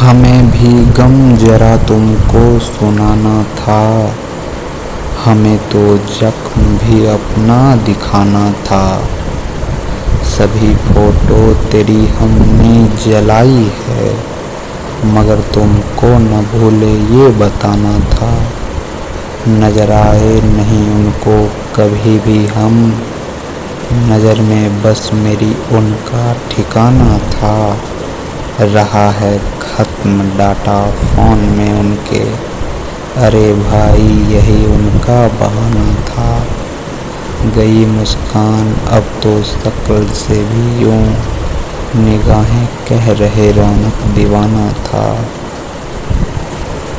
हमें भी गम जरा तुमको सुनाना था। हमें तो जख्म भी अपना दिखाना था। सभी फ़ोटो तेरी हमने जलाई है, मगर तुमको न भूले ये बताना था। नज़र आए नहीं उनको कभी भी हम, नज़र में बस मेरी उनका ठिकाना था। रहा है ख़त्म डाटा फ़ोन में उनके, अरे भाई, यही उनका बहाना था। गई मुस्कान, अब तो शक्ल से भी यूँ निगाहें कह रहे, रौनक दीवाना था।